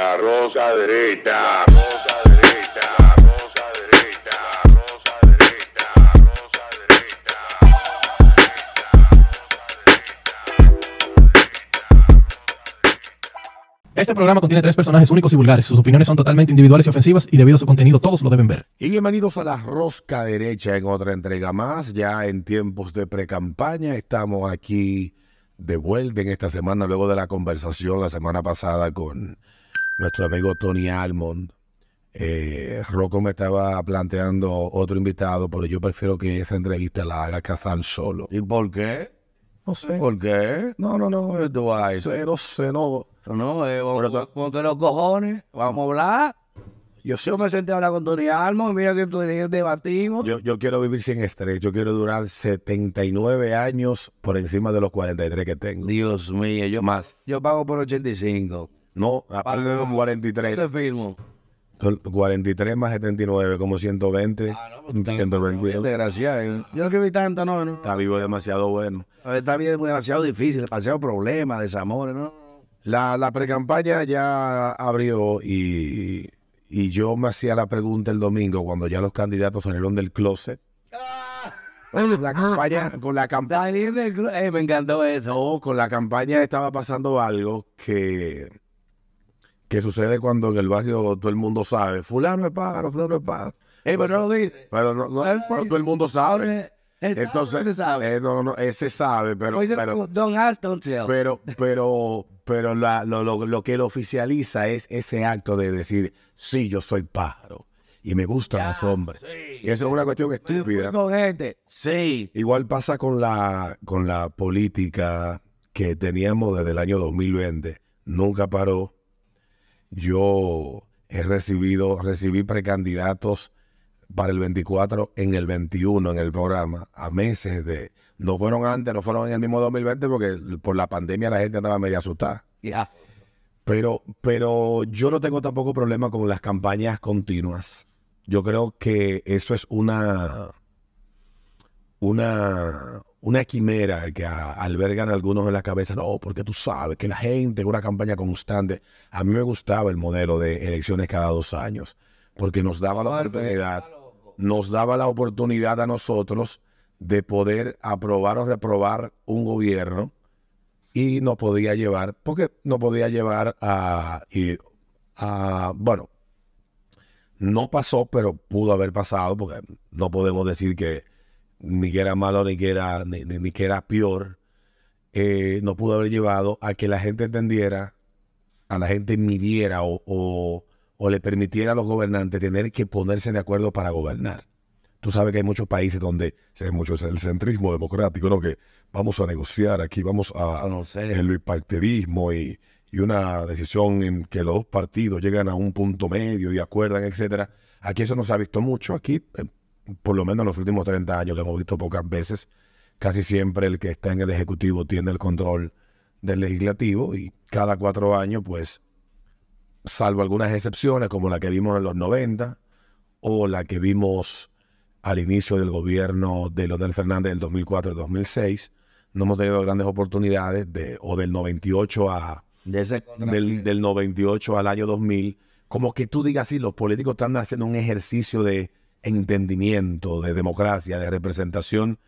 la rosa derecha. Rosa derecha, rosa derecha, rosa derecha, rosa derecha. Este programa contiene tres personajes únicos y vulgares. Sus opiniones son totalmente individuales y ofensivas y debido a su contenido todos lo deben ver. Y bienvenidos a la Rosca Derecha en otra entrega más, ya en tiempos de precampaña. Estamos aquí de vuelta en esta semana, luego de la conversación la semana pasada con nuestro amigo Tony Almond. Eh, Rocco me estaba planteando otro invitado, pero yo prefiero que esa entrevista la haga Casal solo. ¿Y por qué? No sé. ¿Por qué? No, no, no. ¿Qué tú vas a No sé, no sé, no. No, eh, ponte los cojones, vamos a hablar. Yo, Yo me senté a hablar con Tony Almo, mira que tú debatimos. yo, yo quiero vivir sin estrés. Yo quiero durar 79 años por encima de los 43 que tengo. Dios mío, yo, Más. yo pago por 85. No, aparte de los ¿Qué 43. te firmo? Son 43 más 79, como 120. Ah, no, pues tú estás 120. desgraciado. Yo no quiero vivir tanto, no, no. Está vivo demasiado bueno. Esta vida es demasiado difícil, demasiado problemas, desamores, ¿no? La, la precampaña ya abrió y, y yo me hacía la pregunta el domingo cuando ya los candidatos salieron del closet. La campaña, con la campaña, Salir del club- eh, me encantó eso. no, con la campaña estaba pasando algo que, que sucede cuando en el barrio todo el mundo sabe, fulano es pájaro, fulano es pájaro. Eh, pero no lo dice. Pero no, no, pero todo el mundo sabe. Entonces, Entonces, se sabe. eh, no, no, no, ese sabe, pero, pero, don't ask, don't tell. pero, pero, pero la- lo, lo, lo que lo oficializa es ese acto de decir, sí, yo soy pájaro y me gustan los hombres. sí. Y eso es una cuestión estúpida. Fui con gente. Sí. Igual pasa con la, con la política que teníamos desde el año 2020. Nunca paró. Yo he recibido, recibí precandidatos para el 24 en el 21 en el programa, a meses de... No fueron antes, no fueron en el mismo 2020 porque por la pandemia la gente andaba media asustada. Ya. Pero, pero yo no tengo tampoco problema con las campañas continuas. Yo creo que eso es una, una, una quimera que a- albergan algunos en la cabeza. No, porque tú sabes que la gente en una campaña constante. A mí me gustaba el modelo de elecciones cada dos años, porque nos daba la oportunidad, nos daba la oportunidad a nosotros de poder aprobar o reprobar un gobierno y no podía llevar, porque no podía llevar a, y- a- bueno, no pasó, pero pudo haber pasado, porque no podemos decir que ni que era malo ni que era, ni, ni- ni que era peor, eh, no pudo haber llevado a que la gente entendiera, a la gente midiera o, o- o le permitiera a los gobernantes tener que ponerse de acuerdo para gobernar. Tú sabes que hay muchos países donde se ve mucho el centrismo democrático, ¿no? Que vamos a negociar aquí, vamos a, no sé. el bipartidismo y, y una decisión en que los dos partidos llegan a un punto medio y acuerdan, etcétera. Aquí eso no se ha visto mucho. Aquí, eh, por lo menos en los últimos 30 años, lo hemos visto pocas veces. Casi siempre el que está en el Ejecutivo tiene el control del Legislativo y cada cuatro años, pues, salvo algunas excepciones como la que vimos en los 90 o la que vimos al inicio del gobierno de Leonel Fernández del 2004 y 2006, no hemos tenido grandes oportunidades de, o del 98 a, De ese del, del 98 al año 2000, como que tú digas así, los políticos están haciendo un ejercicio de entendimiento, de democracia, de representación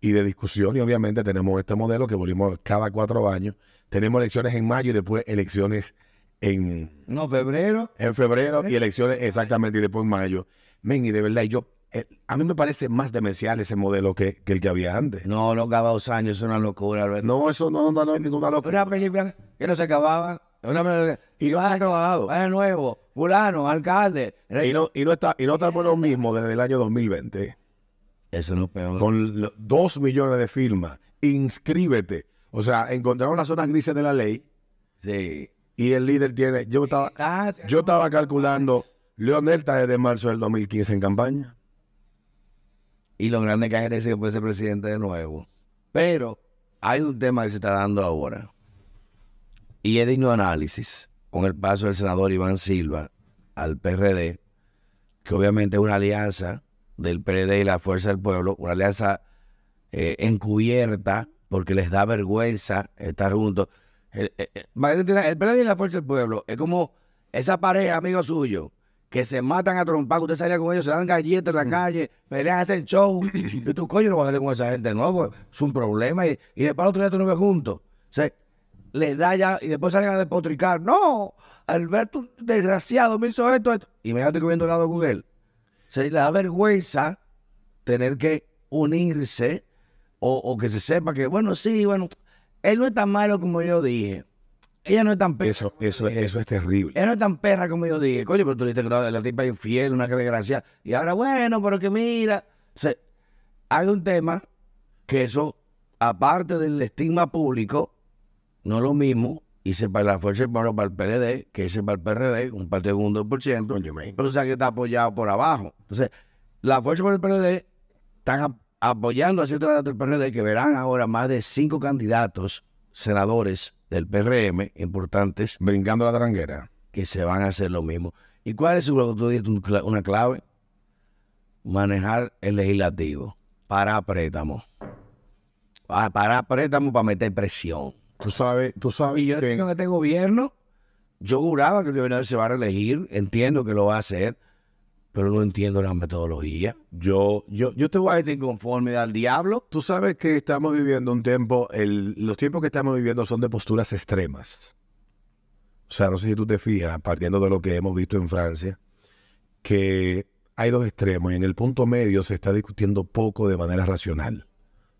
y de discusión. Y obviamente tenemos este modelo que volvimos cada cuatro años. Tenemos elecciones en mayo y después elecciones en, No, febrero. en febrero y elecciones exactamente y después en mayo. Men, y de verdad, yo, eh, a mí me parece más demencial ese modelo que, que el que había antes. No, no cada dos años, es una locura. No, eso no, no, no es ninguna locura. Una película que no se acababa. Una Y no se ha acabado. de nuevo, fulano, alcalde. Y no, y no está, y no está por lo mismo desde el año 2020. Eso no es peor. Con lo- dos millones de firmas. Inscríbete. O sea, encontraron las zonas grises de la ley Sí. y el líder tiene. Yo estaba, yo estaba calculando. Leonel está desde marzo del 2015 en campaña. Y lo grande que hay es que puede ser presidente de nuevo. Pero hay un tema que se está dando ahora. Y es digno de análisis con el paso del senador Iván Silva al PRD, que obviamente es una alianza del PRD y la Fuerza del Pueblo, una alianza eh, encubierta porque les da vergüenza estar juntos. El, el- PRD y la Fuerza del Pueblo es como esa pareja, amigo suyo, que se matan a trompar, que usted salía con ellos, se dan galletas en la calle, pelean, hacen show, y tú, coño, no vas a hacer con esa gente, no, pues, es un problema, y, y después otro día tú no ves juntos. O sea, les da ya, y después salen a despotricar, no, Alberto, desgraciado, me hizo esto, esto. Y me dejaste comiendo helado con él. O sea, le da vergüenza tener que unirse o, o que se sepa que, bueno, sí, bueno, él no es tan malo como yo dije. Ella no es tan perra. Eso, eso, eso es terrible. Ella no es tan perra como yo dije. Coño, pero tú le dijiste que la, la tipa es infiel, una que desgracia. Y ahora, bueno, pero que mira. O sea, hay un tema que eso, aparte del estigma público, no es lo mismo. Hice para la Fuerza para el PLD, que hice para el PRD, un partido con un 2%. Coño, man. Pero o sea que está apoyado por abajo. Entonces, la fuerza por el PRD están ap- apoyando a ciertos candidatos del PRD que verán ahora más de cinco candidatos senadores del PRM importantes Brincando la tranguera. que se van a hacer lo mismo. ¿Y cuál es que tú cla- una clave? Manejar el legislativo para préstamo. Pa- Para préstamo para meter presión. Tú sabes, tú sabes Y yo que este gobierno, yo juraba que el gobernador se va a reelegir, entiendo que lo va a hacer, pero no entiendo la metodología. yo, yo, yo te voy a Esta inconformidad al diablo. Tú sabes que estamos viviendo un tiempo, el- los tiempos que estamos viviendo son de posturas extremas. O sea, no sé si tú te fijas, partiendo de lo que hemos visto en Francia, que hay dos extremos y en el punto medio se está discutiendo poco de manera racional.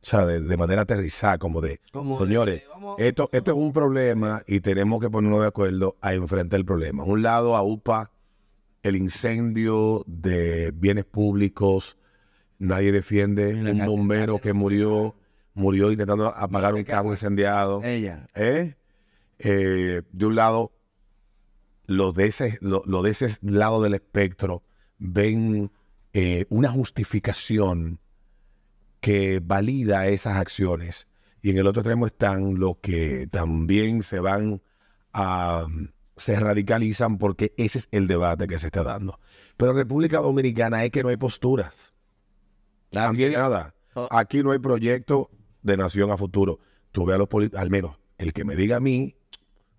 O sea, de, de manera aterrizada, como de, Como señores, de, vamos- esto, esto es un problema y tenemos que ponernos de acuerdo a enfrentar el problema. Un lado, a UPA, el incendio de bienes públicos, nadie defiende un bombero que murió, murió intentando apagar un carro incendiado. Ella. ¿eh? Eh, de un lado, los de ese, lo, lo de ese lado del espectro ven eh, una justificación que valida esas acciones. Y en el otro extremo están los que también se van a se radicalizan porque ese es el debate que se está dando. Pero en República Dominicana es que no hay posturas. Ante nada. Oh. Aquí no hay proyecto de nación a futuro. Tú ve a los políticos, al menos el que me diga a mí,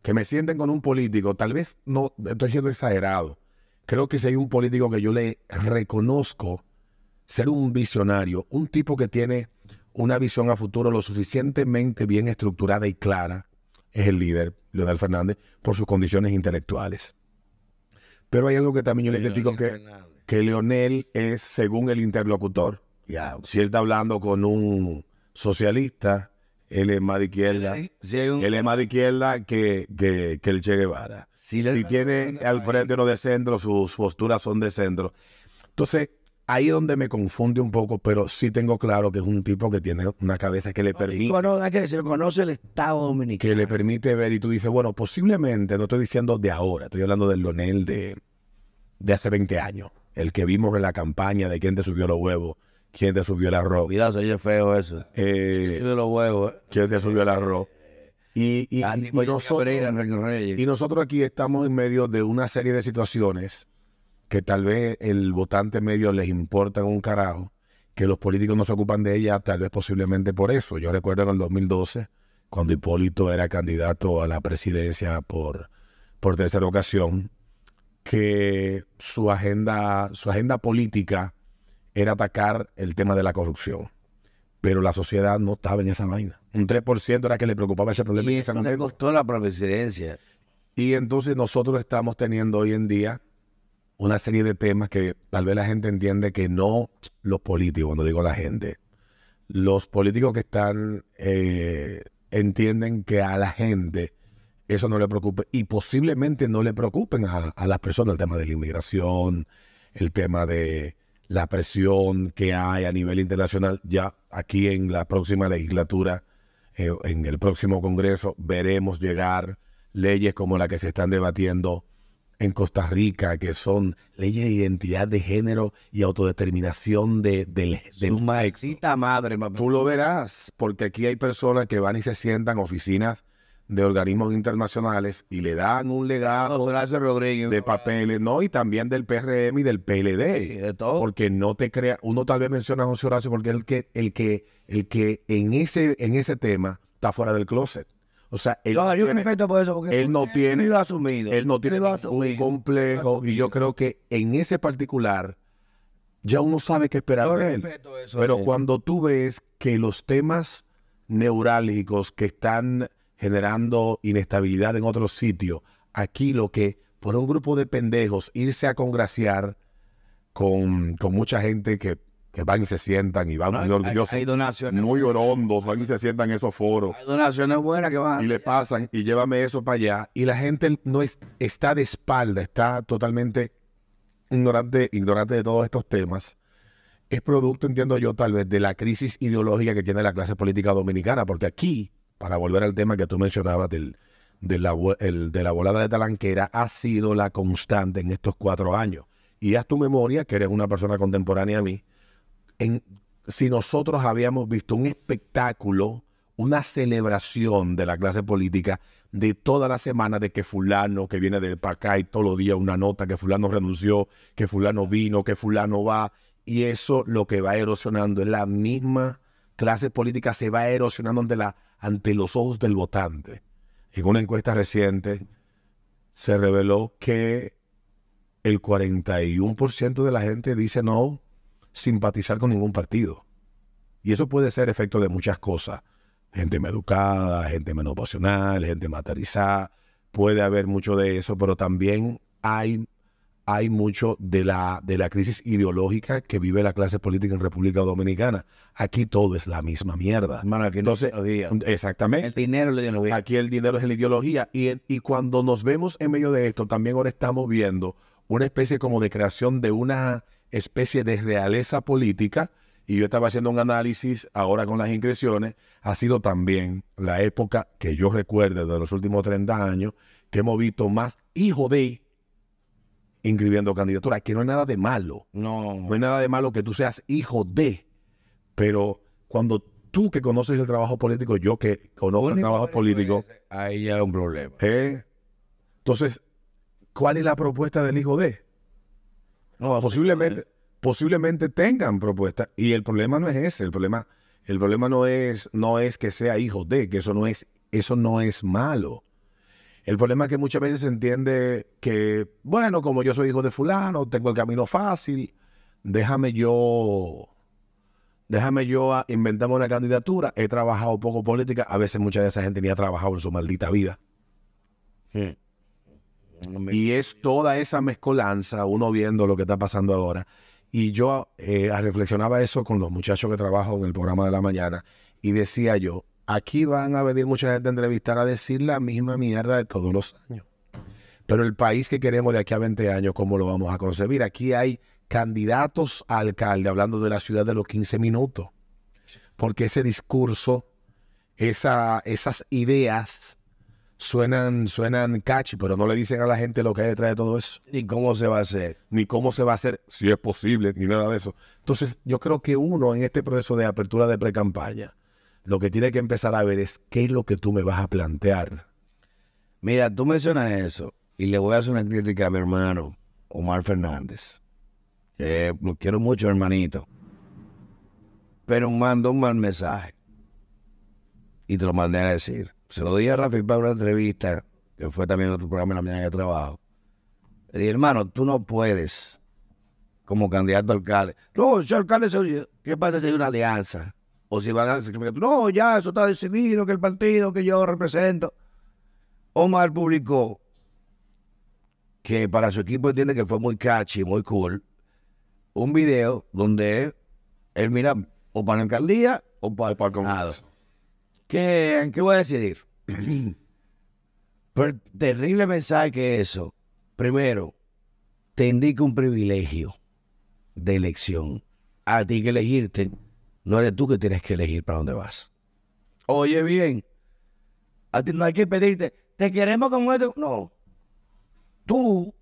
que me sienten con un político, tal vez no estoy siendo exagerado. Creo que si hay un político que yo le reconozco ser un visionario, un tipo que tiene una visión a futuro lo suficientemente bien estructurada y clara, es el líder, Leonel Fernández, por sus condiciones intelectuales. Pero hay algo que también yo le critico que, que Leonel es según el interlocutor. Si él está hablando con un socialista, él es más de izquierda. Si hay un- Él es más de izquierda que, que, que el Che Guevara. si Si tiene al frente uno de centro, sus posturas son de centro. Entonces, ahí es donde me confunde un poco, pero sí tengo claro que es un tipo que tiene una cabeza que le permite, cono- hay que decirlo, conoce el Estado Dominicano. que le permite ver y tú dices, bueno, posiblemente, no estoy diciendo de ahora, estoy hablando del Lonel de, de hace 20 años, el que vimos en la campaña de quién te subió los huevos, quién te subió el arroz, Cuidado, se oye feo eso. eh, de los huevos. eh. quién te subió el arroz. Y, nosotros, y nosotros aquí estamos en medio de una serie de situaciones que tal vez el votante medio les importan un carajo, que los políticos no se ocupan de ella, tal vez posiblemente por eso. Yo recuerdo en el 2012, cuando Hipólito era candidato a la presidencia por, por tercera ocasión, que su agenda, su agenda política era atacar el tema de la corrupción. Pero la sociedad no estaba en esa vaina. Un 3% era que le preocupaba ese problema Y eso le costó la presidencia. Y entonces nosotros estamos teniendo hoy en día una serie de temas que tal vez la gente entiende que no los políticos, cuando digo la gente, los políticos que están eh, entienden que a la gente eso no le preocupe y posiblemente no le preocupen a, las personas el tema de la inmigración, el tema de la presión que hay a nivel internacional. Ya aquí en la próxima legislatura, eh, en el próximo Congreso, veremos llegar leyes como la que se están debatiendo en Costa Rica, que son leyes de identidad de género y autodeterminación de, del, del sexo. madre. Tú lo verás, porque aquí hay personas que van y se sientan en oficinas de organismos internacionales y le dan un legado Rodríguez. de papeles, ¿no? Y también del PRM y del Sí, PLD. de todo. Porque no te crea, uno tal vez menciona a José Horacio porque el que, el que, el que en ese, en ese tema está fuera del closet. O sea, él, No, yo tiene- por eso, porque él no tiene- lo asumido. él no tiene asumido. complejo y yo creo que en ese particular ya uno sabe qué esperar Yo de él. eso. Pero él. cuando tú ves que los temas neurálgicos que están generando inestabilidad en otros sitios, aquí lo que por un grupo de pendejos irse a congraciar con, con mucha gente que, que van y se sientan y van No, muy orgullosos, hay donaciones. muy orondos, van y se sientan en esos foros Hay donaciones buenas que van. y le pasan y llévame eso para allá y la gente no es, está de espalda, está totalmente ignorante, ignorante de todos estos temas. Es producto, entiendo yo, tal vez de la crisis ideológica que tiene la clase política dominicana, porque aquí, para volver al tema que tú mencionabas del, de, la, el- de la volada de talanquera, ha sido la constante en estos cuatro años. Y haz tu memoria, que eres una persona contemporánea a mí, si nosotros habíamos visto un espectáculo, una celebración de la clase política de toda la semana de que fulano que viene del acá y todos los días una nota que fulano renunció, que fulano vino, que fulano va, y eso lo que va erosionando es la misma clase política se va erosionando ante, ante los ojos del votante. En una encuesta reciente se reveló que el 41% de la gente dice no simpatizar con ningún partido. Y eso puede ser efecto de muchas cosas. Gente más educada, gente menos pasional, gente más aterrizada. Puede haber mucho de eso, pero también hay, hay mucho de la, de la crisis ideológica que vive la clase política en República Dominicana. Aquí todo es la misma mierda. Hermano, aquí no Entonces, ideología. exactamente. El dinero le dio Aquí el dinero es la ideología. Y, y cuando nos vemos en medio de esto, también ahora estamos viendo una especie como de creación de una especie de realeza política. Y yo estaba haciendo un análisis ahora con las inscripciones. Ha sido también la época que yo recuerdo de los últimos 30 años que hemos visto más hijo de inscribiendo candidaturas. Que no hay nada de malo. No. No hay nada de malo que tú seas hijo de, pero cuando tú que conoces el trabajo político, yo que conozco el trabajo político, Ahí ya es un problema. ¿eh? entonces, ¿cuál es la propuesta del hijo de? No, Posiblemente, posiblemente tengan propuestas y el problema no es ese, el problema, el problema no es, no es que sea hijo de, que eso no es, eso no es malo. El problema es que muchas veces se entiende que, bueno, como yo soy hijo de fulano, tengo el camino fácil, déjame yo, déjame yo a- inventarme una candidatura. He trabajado poco política, a veces mucha de esa gente ni ha trabajado en su maldita vida. Y es toda esa mezcolanza, uno viendo lo que está pasando ahora. Y yo eh, reflexionaba eso con los muchachos que trabajo en el programa de la mañana y decía yo, aquí van a venir mucha gente a entrevistar a decir la misma mierda de todos los años. Pero el país que queremos de aquí a 20 años, ¿cómo lo vamos a concebir? Aquí hay candidatos a alcalde hablando de la ciudad de los 15 minutos. Porque ese discurso, esa, esas ideas suenan, suenan catchy, pero no le dicen a la gente lo que hay detrás de todo eso ¿Y cómo se va a hacer? ni cómo se va a hacer, si es posible, ni nada de eso. Entonces, yo creo que uno en este proceso de apertura de pre-campaña, lo que tiene que empezar a ver es qué es lo que tú me vas a plantear. Mira, tú mencionas eso y le voy a hacer una crítica a mi hermano Omar Fernández, que lo quiero mucho, hermanito, pero mandó un mal mensaje y te lo mandé a decir. Se lo di a Rafi para una entrevista, que fue también otro programa en la mañana de trabajo. Le dije, hermano, tú no puedes, como candidato a alcalde. No, si alcalde, se- ¿qué pasa si hay una alianza? O si van a... No, ya, eso está decidido, que el partido que yo represento. Omar publicó que para su equipo entiende que fue muy catchy, muy cool, un video donde él, mira o para la alcaldía o para, para el Senado. ¿Qué, ¿Qué voy a decidir? Pero terrible mensaje que eso, primero, te indica un privilegio de elección. A ti que elegirte, no eres tú que tienes que elegir para dónde vas. Oye bien, a ti no hay que pedirte, te queremos como esto. No. Tú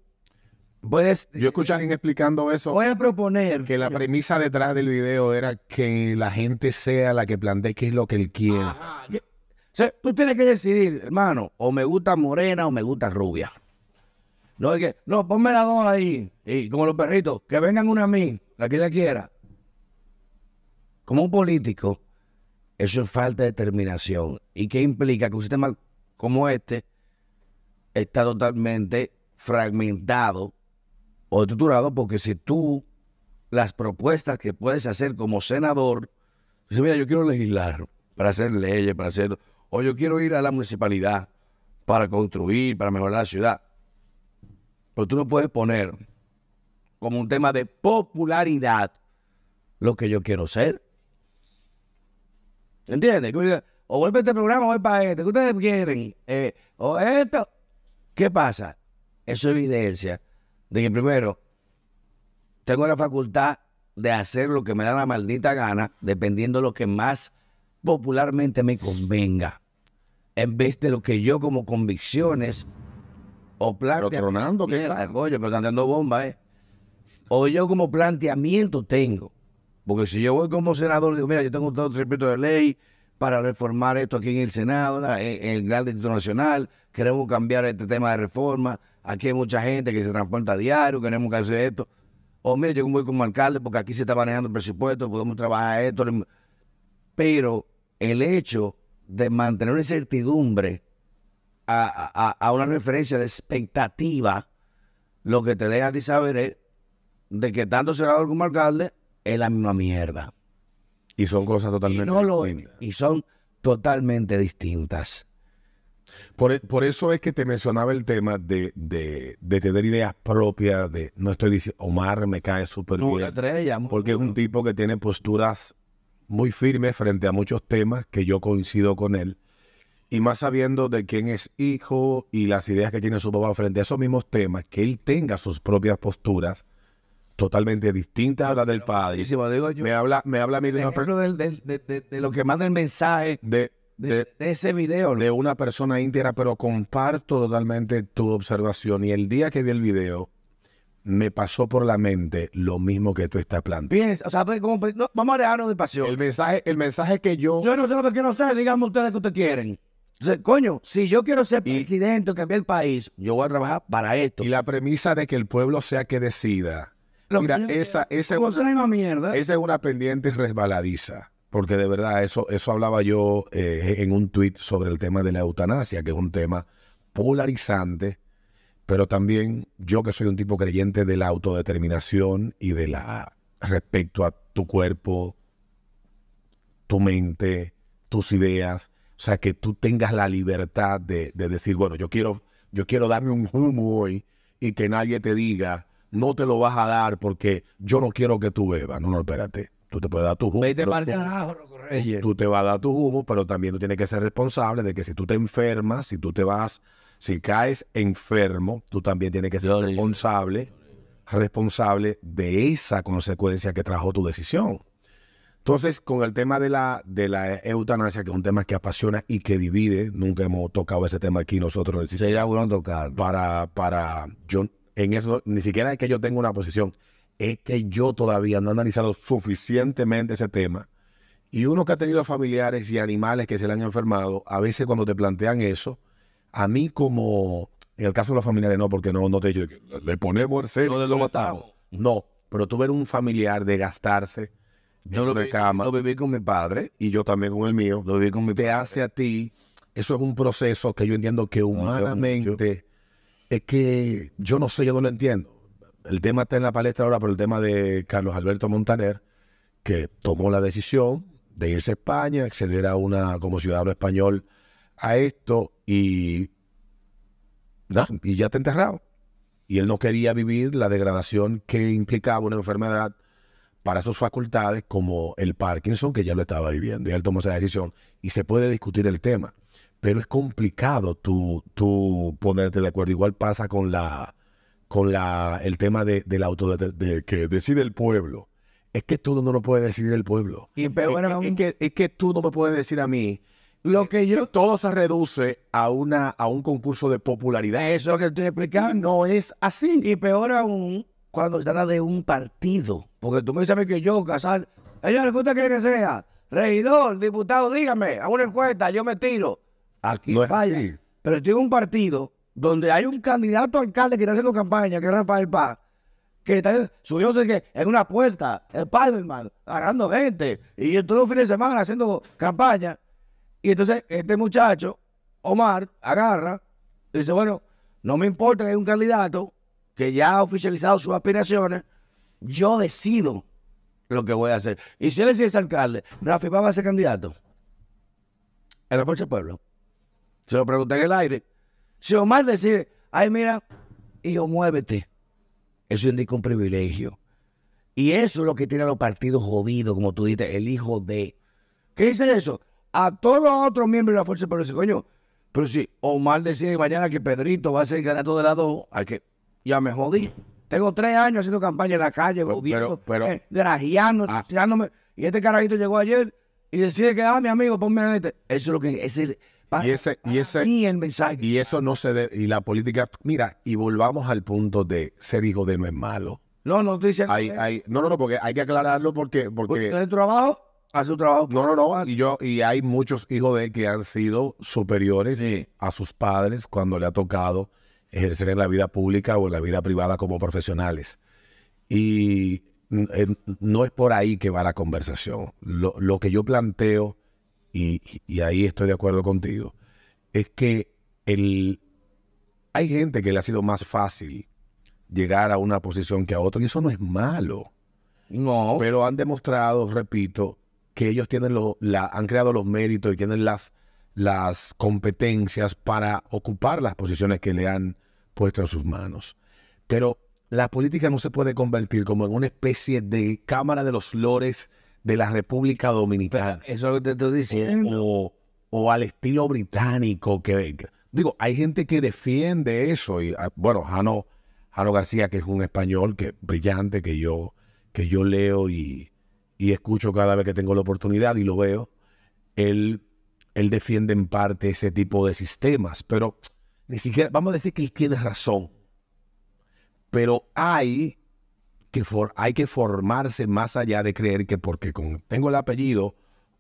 puedes. Yo escuché a alguien explicando eso, Voy a proponer que la premisa detrás del video era que la gente sea la que plantee qué es lo que él quiere. Ajá, que- o sea, tú tienes que decidir, hermano, o me gusta morena o me gusta rubia. No es que, no, ponme las dos ahí, y como los perritos, que vengan una a mí, la que ella quiera. Como un político, eso es falta de determinación. ¿Y qué implica? Que un sistema como este está totalmente fragmentado o estructurado porque si tú las propuestas que puedes hacer como senador, dices, mira, yo quiero legislar para hacer leyes, para hacer, o yo quiero ir a la municipalidad para construir, para mejorar la ciudad. Pero tú no puedes poner como un tema de popularidad lo que yo quiero ser. ¿Entiendes? Que O vuelve este programa o voy para este. ¿Qué ustedes quieren? Eh, o esto. ¿Qué pasa? Eso evidencia de que primero tengo la facultad de hacer lo que me da la maldita gana, dependiendo de lo que más popularmente me convenga, en vez de lo que yo como convicciones o Pero tronando, coño, pero están dando bomba, ¿eh? O yo como planteamiento tengo. Porque si yo voy como senador, digo, mira, yo tengo todo el respeto de ley para reformar esto aquí en el Senado, la- en, el Gran Distrito Nacional, queremos cambiar este tema de reforma, aquí hay mucha gente que se transporta a diario, queremos que hacer esto. O mira, yo voy como alcalde porque aquí se está manejando el presupuesto, podemos trabajar esto. Pero el hecho de mantener una incertidumbre a una referencia de expectativa, lo que te deja a ti saber es de que tanto senador como alcalde es la misma mierda. Y son cosas Y, totalmente no lo- distintas. y son totalmente distintas. Por, e- por eso es que te mencionaba el tema de, de- de tener ideas propias, de no estoy diciendo, Omar me cae súper bien, estrella, porque es un tipo que tiene posturas muy firmes frente a muchos temas que yo coincido con él, y más sabiendo de quién es hijo y las ideas que tiene su papá frente a esos mismos temas, que él tenga sus propias posturas totalmente distintas a las del padre. Buenísimo, digo yo. Me habla, me habla a mí de una, per- ejemplo del- del- de, de- de lo que manda el mensaje de- ese video. de una persona íntegra, pero comparto totalmente tu observación. Y el día que vi el video, me pasó por la mente lo mismo que tú estás planteando. O sea, pues, como- no, vamos a dejarnos de pasión. El mensaje, el mensaje que yo, Yo no sé lo que quiero ser, díganme ustedes que ustedes quieren. Coño, si yo quiero ser Y- presidente o cambiar el país, yo voy a trabajar para esto. y la premisa de que el pueblo sea que decida, Lo mira, esa, es una, mierda. esa es una pendiente resbaladiza. Porque de verdad, eso, eso hablaba yo eh, en un tuit sobre el tema de la eutanasia, que es un tema polarizante, pero también yo que soy un tipo creyente de la autodeterminación y de la respecto a tu cuerpo, tu mente, tus ideas, o sea, que tú tengas la libertad de, de decir, bueno, yo quiero, yo quiero darme un humo hoy y que nadie te diga, no te lo vas a dar porque yo no quiero que tú bebas. No, no, espérate. Tú te puedes dar tu humo. Vete para carajo, tú te vas a dar tu humo, pero también tú tienes que ser responsable de que si tú te enfermas, si tú te vas, si caes enfermo, tú también tienes que ser Yo- responsable, responsable de esa consecuencia que trajo tu decisión. Entonces, con el tema de la, de la eutanasia, que es un tema que apasiona y que divide, nunca hemos tocado ese tema aquí nosotros en el sistema Sería bueno tocar. para, para, yo, en eso, ni siquiera es que yo tenga una posición, es que yo todavía no he analizado suficientemente ese tema. Y uno que ha tenido familiares y animales que se le han enfermado, a veces cuando te plantean eso, a mí como, en el caso de los familiares no, porque no, no te digo, le ponemos el celo No, lo matamos. No, pero tú ver un familiar de gastarse Yo en lo, vi- cama, lo viví con mi padre, y yo también con el mío, lo viví con mi te padre. hace a ti, eso es un proceso que yo entiendo que yo- humanamente es que yo no sé, yo no lo entiendo. El tema está en la palestra ahora por el tema de Carlos Alberto Montaner, que tomó la decisión de irse a España, acceder a una como ciudadano español a esto y, y ya está enterrado. Y él no quería vivir la degradación que implicaba una enfermedad para sus facultades como el Parkinson, que ya lo estaba viviendo. Y él tomó esa decisión. Y se puede discutir el tema. Pero es complicado tú, tú ponerte de acuerdo. Igual pasa con la con la el tema de, del auto de, de- que decide el pueblo. Es que todo no lo puede decidir el pueblo. Y peor es, aún- que, es que- es que tú no me puedes decir a mí Lo que que yo... todo se reduce a una a un concurso de popularidad. Eso es lo que estoy Y explicando. no es así. Y peor aún, cuando se trata de un partido. Porque tú me dices a mí que yo, Casal, señores, ¿qué usted quiere que sea? Regidor, diputado, dígame, hago una encuesta, yo me tiro. Aquí No es así. Pero estoy en un partido donde hay un candidato alcalde que está haciendo campaña, que es Rafael Paz, que está subiéndose que en una puerta, Spiderman, agarrando gente, y todos los fines de semana haciendo campaña. Y entonces este muchacho Omar agarra y dice, bueno, no me importa que hay un candidato que ya ha oficializado sus aspiraciones, yo decido lo que voy a hacer. Y si él es alcalde, Rafi va a ser candidato en la Fuerza del Pueblo. Se lo pregunté en el aire. Si Omar decide, ay, mira, hijo, muévete. Eso indica un privilegio. Y eso es lo que tiene a los partidos jodidos, como tú dices, el hijo de. ¿Qué dice eso? A todos los otros miembros de la Fuerza Pueblo, dice, coño, pero si Omar decide mañana que Pedrito va a ser el candidato de la dos, hay que. Ya me jodí. Tengo tres años haciendo campaña en la calle, Pero- gobierno, pero- eh, grajeando, Ah. Y este carajito llegó ayer y decide que, ah, mi amigo, ponme a este. Eso es lo que es el. Para- Y ese- y ese- mí el mensaje. Y eso no se debe, y la política, mira, y volvamos al punto de ser hijo de no es malo. No, no estoy diciendo. Hay, hay, no, no, no, porque hay que aclararlo porque, Porque porque el trabajo, hace su trabajo. no, no, no, y yo, y hay muchos hijos de que han sido superiores Sí. a sus padres cuando le ha tocado ejercer en la vida pública o en la vida privada como profesionales. Y eh, no es por ahí que va la conversación. Lo, lo que yo planteo, y, y ahí estoy de acuerdo contigo, es que el, hay gente que le ha sido más fácil llegar a una posición que a otra, y eso no es malo. No. Pero han demostrado, repito, que ellos tienen lo- la, han creado los méritos y tienen las, las competencias para ocupar las posiciones que le han puesto en sus manos. Pero la política no se puede convertir como en una especie de cámara de los lores de la República Dominicana Eso es lo que te estoy diciendo. o, o al estilo británico que, que- digo hay gente que defiende eso y ah, bueno Jano, Jano García que es un español que brillante que yo que yo leo y, y escucho cada vez que tengo la oportunidad y lo veo él él defiende en parte ese tipo de sistemas pero ni siquiera vamos a decir que él tiene razón pero hay que for- hay que formarse más allá de creer que porque con- tengo el apellido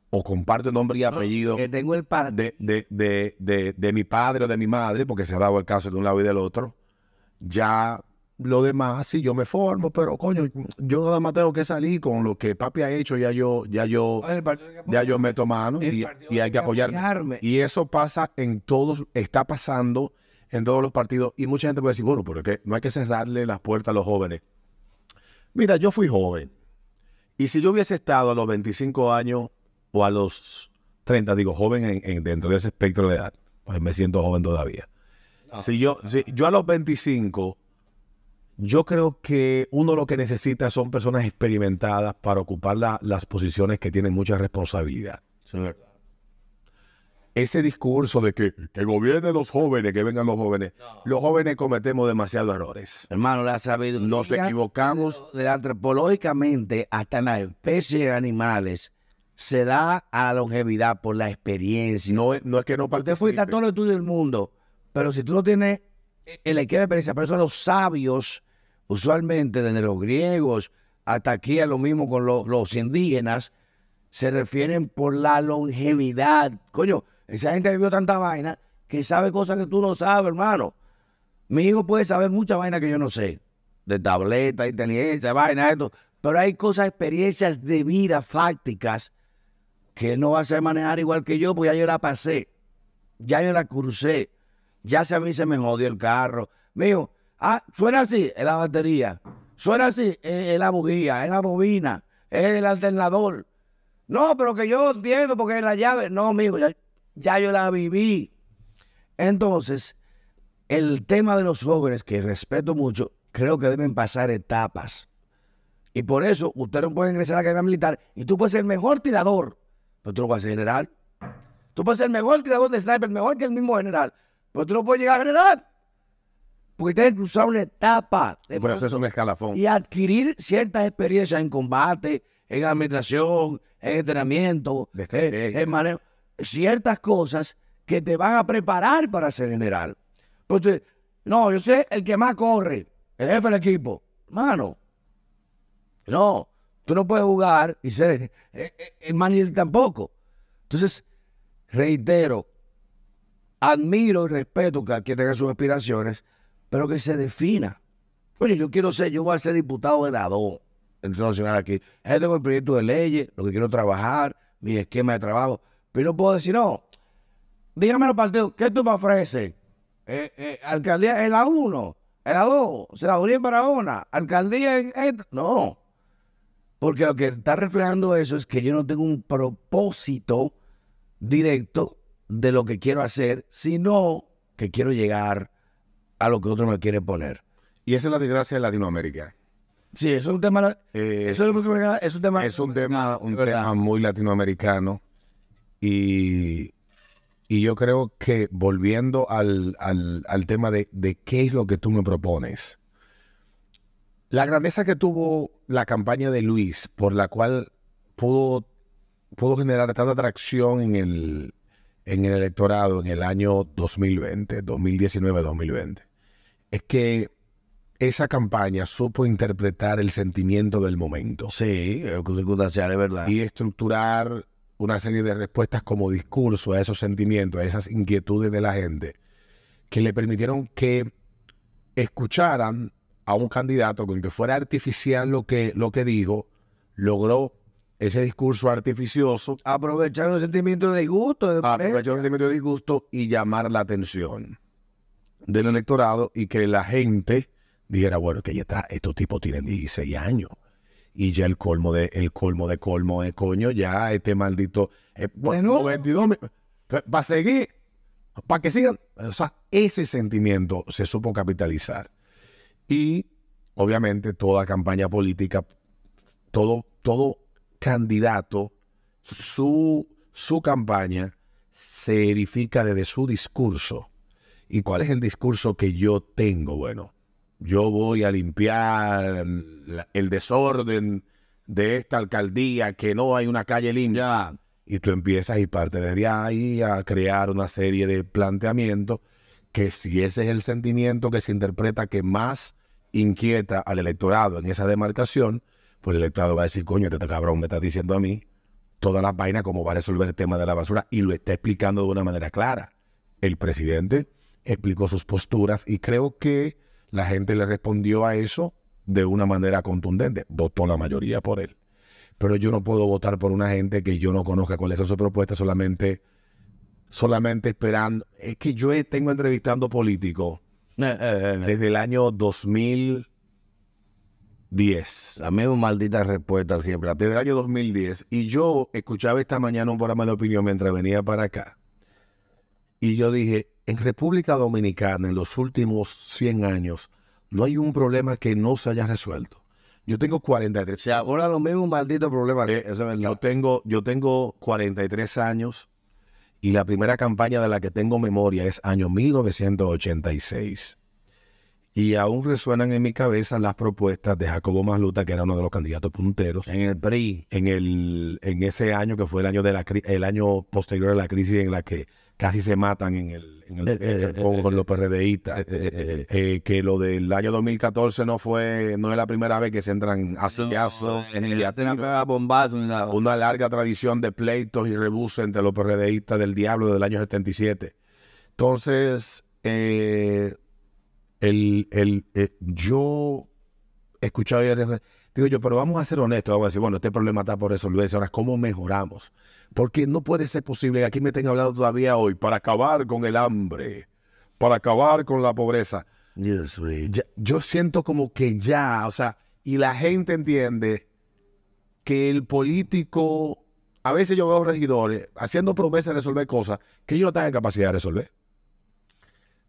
o comparto nombre y apellido Que tengo el de, de, de, de, de mi padre o de mi madre, porque se ha dado el caso de un lado y del otro, ya lo demás, sí, yo me formo, pero coño, yo nada más tengo que salir con lo que papi ha hecho, ya yo, ya yo, ya yo meto mano y, y hay que apoyarme. apoyarme. Y eso pasa en todos, está pasando en todos los partidos. Y mucha gente puede decir, bueno, pero es que no hay que cerrarle las puertas a los jóvenes. Mira, yo fui joven. Y si yo hubiese estado a los 25 años o a los 30, digo joven en, en- dentro de ese espectro de edad, pues me siento joven todavía. Si yo, si yo a los 25, yo creo que uno lo que necesita son personas experimentadas para ocupar la- las posiciones que tienen mucha responsabilidad Sí, verdad. Ese discurso de que, que gobiernen los jóvenes, que vengan los jóvenes, los jóvenes cometemos demasiados errores. Hermano, la sabiduría. Nos equivocamos. De antropológicamente, hasta en las especies de animales, se da a la longevidad por la experiencia. No, es- no es que no Usted fuiste a participe. todos los estudios del mundo, pero si tú no tienes el equipo de experiencia, por eso los sabios, usualmente desde los griegos hasta aquí a lo mismo con los, los indígenas, se refieren por la longevidad. Coño, esa gente vivió tanta vaina que sabe cosas que tú no sabes, hermano. Mi hijo puede saber mucha vaina que yo no sé. De tableta, inteligencia, vaina, esto. Pero hay cosas, experiencias de vida fácticas que él no va a saber manejar igual que yo, pues ya yo la pasé. Ya yo la crucé. Ya se a mí se me jodió el carro. Mío, ah, suena así, es la batería. Suena así, es, es la bujía, es la bobina, es el alternador. No, pero que yo entiendo porque es la llave. No, amigo, ya, ya yo la viví. Entonces, el tema de los jóvenes, que respeto mucho, creo que deben pasar etapas. Y por eso usted no puede ingresar a la carrera militar y tú puedes ser el mejor tirador, pero tú no puedes ser general. Tú puedes ser el mejor tirador de sniper, mejor que el mismo general, pero tú no puedes llegar a general. Porque tienes que cruzar una etapa de Pero eso es un escalafón. y adquirir ciertas experiencias en combate, en administración, en entrenamiento, en manejo, ciertas cosas que te van a preparar para ser general. Tú- no, yo sé el que más corre, el jefe del equipo. Mano, no, tú no puedes jugar y ser eh, eh, el tampoco. Entonces, reitero, admiro y respeto que quien tenga sus aspiraciones, pero que se defina. Oye, yo quiero ser, yo voy a ser diputado de DO, internacional aquí. Tengo el proyecto de leyes, lo que quiero trabajar, mi esquema de trabajo. Pero no puedo decir, no, dígame los partidos, ¿qué tú me ofreces? Eh, eh, alcaldía en la 1, en la 2, senaduría en Barahona, alcaldía en... esta- No, porque lo que está reflejando eso es que yo no tengo un propósito directo de lo que quiero hacer, sino que quiero llegar a lo que otro me quiere poner. Y esa es la desgracia de Latinoamérica. Sí, eso es un tema... Eh, Eso es, un- es un tema... es un tema, un tema muy latinoamericano. Y, y yo creo que volviendo al, al- al tema de, de qué es lo que tú me propones. La grandeza que tuvo la campaña de Luis, por la cual pudo, pudo generar tanta atracción en el, en el electorado en el año 2020, 2019-2020, es que esa campaña supo interpretar el sentimiento del momento Sí, es circunstancial, es verdad. y estructurar una serie de respuestas como discurso a esos sentimientos, a esas inquietudes de la gente, que le permitieron que escucharan a un candidato con que fuera artificial lo que, lo que dijo, logró ese discurso artificioso, Aprovechar un sentimiento de gusto, de aprovechó el sentimiento de disgusto y llamar la atención del electorado y que la gente dijera, bueno, que ya está, estos tipos tienen 16 años. Y ya el colmo de, el colmo de colmo de coño, ya este maldito, eh, bueno, nuevo. 22, para seguir, para que sigan. O sea, ese sentimiento se supo capitalizar. Y obviamente toda campaña política, todo, todo candidato, su, su campaña se edifica desde su discurso. ¿Y cuál es el discurso que yo tengo? Bueno, yo voy a limpiar el desorden de esta alcaldía, que no hay una calle limpia. Ya. Y tú empiezas y parte desde ahí a crear una serie de planteamientos que si ese es el sentimiento que se interpreta que más inquieta al electorado en esa demarcación, pues el electorado va a decir, coño, este cabrón me está diciendo a mí todas las vainas cómo va a resolver el tema de la basura y lo está explicando de una manera clara. El presidente explicó sus posturas y creo que la gente le respondió a eso de una manera contundente. Votó la mayoría por él. Pero yo no puedo votar por una gente que yo no conozca cuáles son sus propuestas solamente, solamente esperando. Es que yo tengo entrevistando políticos Eh, eh, eh. desde el año 2010. La misma maldita respuesta siempre. Desde el año 2010. Y yo escuchaba esta mañana un programa de opinión mientras venía para acá. Y yo dije, en República Dominicana, en los últimos 100 años, no hay un problema que no se haya resuelto. Yo tengo 43. Se abordan los mismos malditos problemas. Eh, es yo tengo, yo tengo 43 años y la primera campaña de la que tengo memoria es año 1986. Y aún resuenan en mi cabeza las propuestas de Jacobo Masluta, que era uno de los candidatos punteros, En el PRI. en, el, en ese año que fue el año, de la, el año posterior a la crisis en la que casi se matan en el, en el- con, con los PRDistas. Eh, que lo del año 2014 no fue, no es la primera vez que se entran a ni nada. una larga tradición de pleitos y rebuses entre los PRDistas del diablo del año 77. Entonces, eh, el, el, eh, yo escuchaba digo yo, pero vamos a ser honestos, vamos a decir, bueno, este problema está por resolverse, ahora, ¿cómo mejoramos? Porque no puede ser posible que aquí me estén hablando todavía hoy para acabar con el hambre, para acabar con la pobreza. Dios mío. Ya- yo siento como que ya, o sea, y la gente entiende que el político, a veces yo veo regidores haciendo promesas de resolver cosas que ellos no están en capacidad de resolver.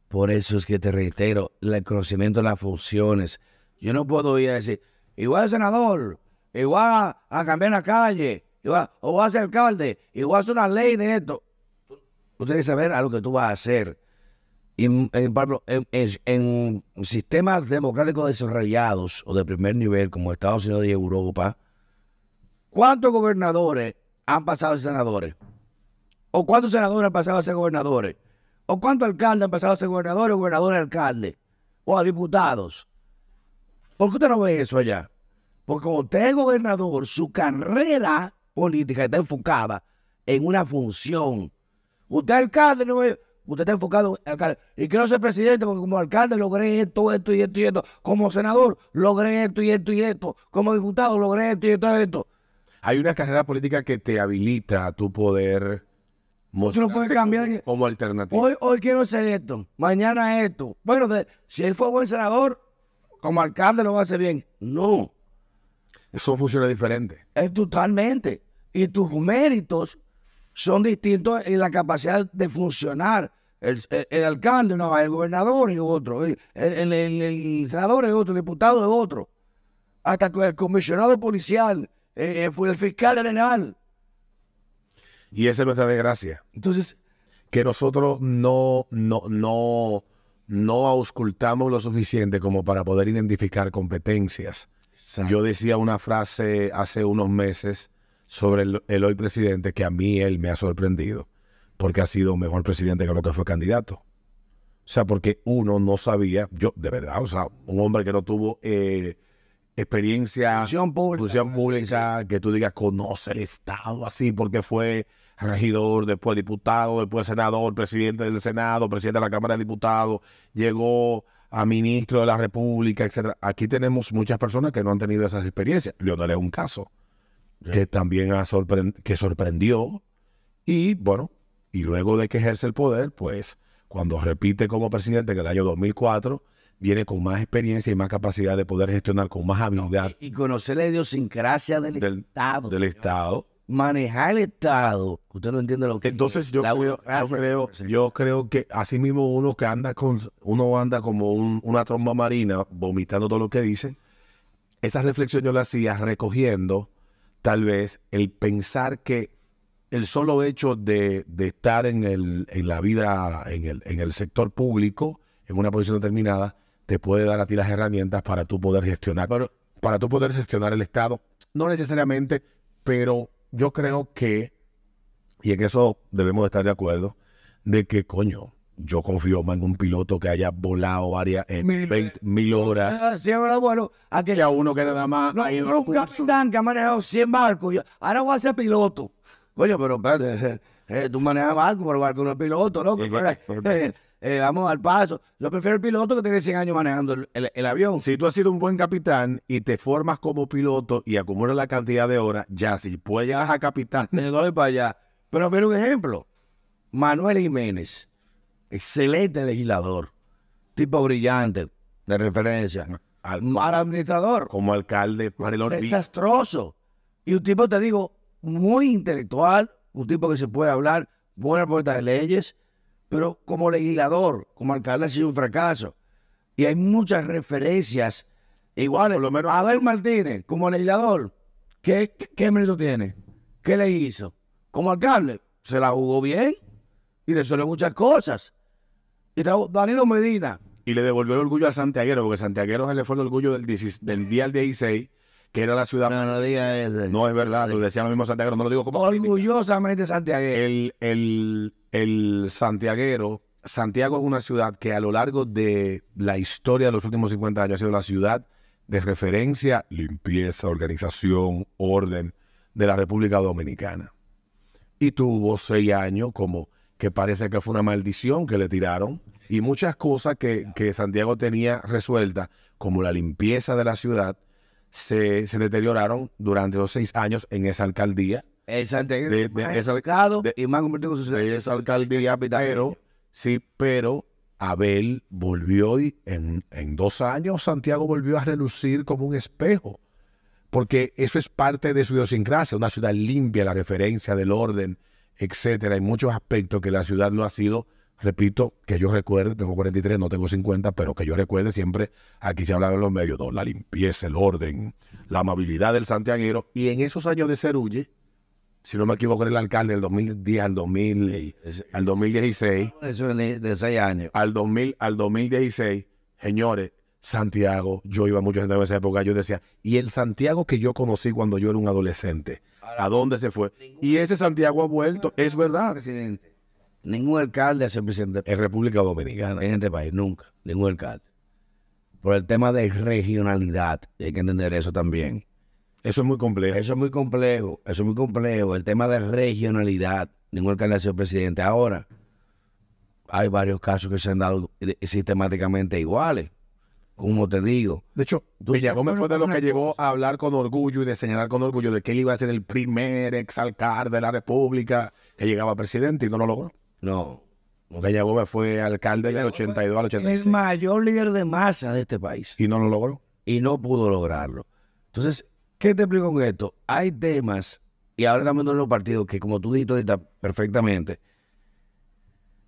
Por eso es que te reitero, el conocimiento de las funciones. Yo no puedo ir a decir, igual senador, igual a cambiar la calle, igual, o vas a ser alcalde, igual a hacer una ley de esto. Tú, tienes que saber a lo que tú vas a hacer. Y, en, en, ejemplo, en- en- en sistemas democráticos desarrollados o de primer nivel, como Estados Unidos y Europa, ¿cuántos gobernadores han pasado a ser senadores? ¿O cuántos senadores han pasado a ser gobernadores? ¿O cuántos alcaldes han pasado a ser gobernadores o gobernadores alcaldes? ¿O a diputados? ¿Por qué usted no ve eso allá? Porque como usted es gobernador, su carrera política está enfocada en una función. Usted es alcalde, no ve- usted está enfocado en alcalde. Y quiero ser presidente porque como alcalde logré esto, esto y esto y esto. Como senador logré esto y esto y esto. Como diputado logré esto y esto y esto. Hay una carrera política que te habilita a tu poder no cambiar. como alternativa. Hoy, hoy quiero hacer esto, mañana esto. Bueno, de- si él fue buen senador, como alcalde lo va a hacer bien. No, Son funciones diferentes. es totalmente. Y tus méritos son distintos en la capacidad de funcionar. El, el- el alcalde, no, el gobernador es otro, el, el- senador es otro, el diputado es otro. Hasta el comisionado policial, eh, eh, fue el fiscal general. Y esa es nuestra desgracia. Entonces, que nosotros no, no, no, no auscultamos lo suficiente como para poder identificar competencias. Yo decía una frase hace unos meses sobre el, el hoy presidente que a mí él me ha sorprendido porque ha sido mejor presidente que lo que fue candidato. O sea, porque uno no sabía, yo de verdad, o sea, un hombre que no tuvo eh, experiencia Función pública. función pública, que tú digas conoce el Estado así, porque fue regidor, después diputado, después senador, presidente del Senado, presidente de la Cámara de Diputados, llegó a ministro de la República, etcétera. Aquí tenemos muchas personas que no han tenido esas experiencias. Leonel es un caso que también ha sorpren- que sorprendió y bueno, y luego de que ejerce el poder, pues cuando repite como presidente en el año 2004, viene con más experiencia y más capacidad de poder gestionar con más habilidad y conocer la idiosincrasia del, del, Estado. del Estado. Manejar el Estado. Usted no entiende lo que Entonces es yo creo, yo creo, yo creo que así mismo uno que anda con, uno anda como un- una tromba marina vomitando todo lo que dice. Esa reflexión yo la hacía recogiendo tal vez el pensar que el solo hecho de, de estar en, el, en la vida, en el, en el sector público, en una posición determinada, te puede dar a ti las herramientas para tú poder gestionar, para tú poder gestionar el Estado. No necesariamente, pero yo creo que y en eso debemos de estar de acuerdo, de que, coño, yo confío más en un piloto que haya volado varias eh, Mil- 20 mil horas Ah, sí, ahora, bueno, a que que a uno que nada más no, ha ido no, un capitán que ha manejado 100 barcos. yo- ahora voy a ser piloto. Coño, pero espérate, eh, tú manejas barco, pero barco no es piloto, ¿no? Eh, vamos al paso. Yo prefiero el piloto que tiene 100 años manejando el, el- el avión. Si tú has sido un buen capitán y te formas como piloto y acumulas la cantidad de horas, ya si puedes llegar a capitán, Me doy para allá. Pero mira un ejemplo. Manuel Jiménez, excelente legislador, tipo brillante, de referencia. al- Mal administrador, como alcalde para el desastroso. Y un tipo, te digo, muy intelectual, un tipo que se puede hablar, buena puerta de leyes, pero como legislador, como alcalde ha sido un fracaso. Y hay muchas referencias iguales. Por lo menos- Abel Martínez, como legislador, ¿qué, qué, qué mérito tiene? ¿Qué le hizo? Como alcalde, se la jugó bien y resolvió muchas cosas. Y Danilo Medina, Y le devolvió el orgullo a Santiaguero, porque Santiaguero se le fue el orgullo del, 16 del día al 16, que era la ciudad. no, no diga eso. No es verdad, lo decía lo mismo Santiaguero, no lo digo como orgullosamente Santiago. el, el, el santiaguero, Santiago es una ciudad que a lo largo de la historia de los últimos 50 años ha sido la ciudad de referencia, limpieza, organización, orden de la República Dominicana. Y tuvo seis años como que parece que fue una maldición que le tiraron y muchas cosas que, que Santiago tenía resueltas, como la limpieza de la ciudad, se, se deterioraron durante los seis años en esa alcaldía El Santiago de- de más esa- educado de- y más convertido en su ciudad. de esa alcaldía, pero sí, pero Abel volvió y en, en dos años Santiago volvió a relucir como un espejo, porque eso es parte de su idiosincrasia, una ciudad limpia, la referencia del orden, etcétera. Hay muchos aspectos que la ciudad lo ha sido, repito, que yo recuerde, tengo 43, no tengo 50, pero que yo recuerde siempre, aquí se hablaba en los medios, no, la limpieza, el orden, la amabilidad del santiaguero, y en esos años de Cerulle, si no me equivoco, era el alcalde del 2010 al, 2000, al 2016, Eso de, de seis años. al, 2000, al 2016, señores, Santiago, yo iba mucho en esa época, yo decía, y el Santiago que yo conocí cuando yo era un adolescente, ¿a dónde se fue? Y ese Santiago ha vuelto, es verdad, Presidente. Ningún alcalde ha sido presidente en República Dominicana. en este país, nunca. Ningún alcalde. Por el tema de regionalidad. Hay que entender eso también. Eso es muy complejo. Eso es muy complejo. Eso es muy complejo. El tema de regionalidad. Ningún alcalde ha sido presidente. Ahora, hay varios casos que se han dado sistemáticamente iguales. como te digo, De hecho, Tú Peña sabes Gómez fue de lo una que llegó a hablar con orgullo y de señalar con orgullo de que él iba a ser el primer exalcalde de la República que llegaba a presidente y no lo logró. no. Peña Gómez fue alcalde del 82 al El 86 mayor líder de masa de este país. y no lo logró. y no pudo lograrlo. Entonces, ¿qué te explico con esto? Hay temas, y ahora en los partidos, que como tú dijiste ahorita perfectamente,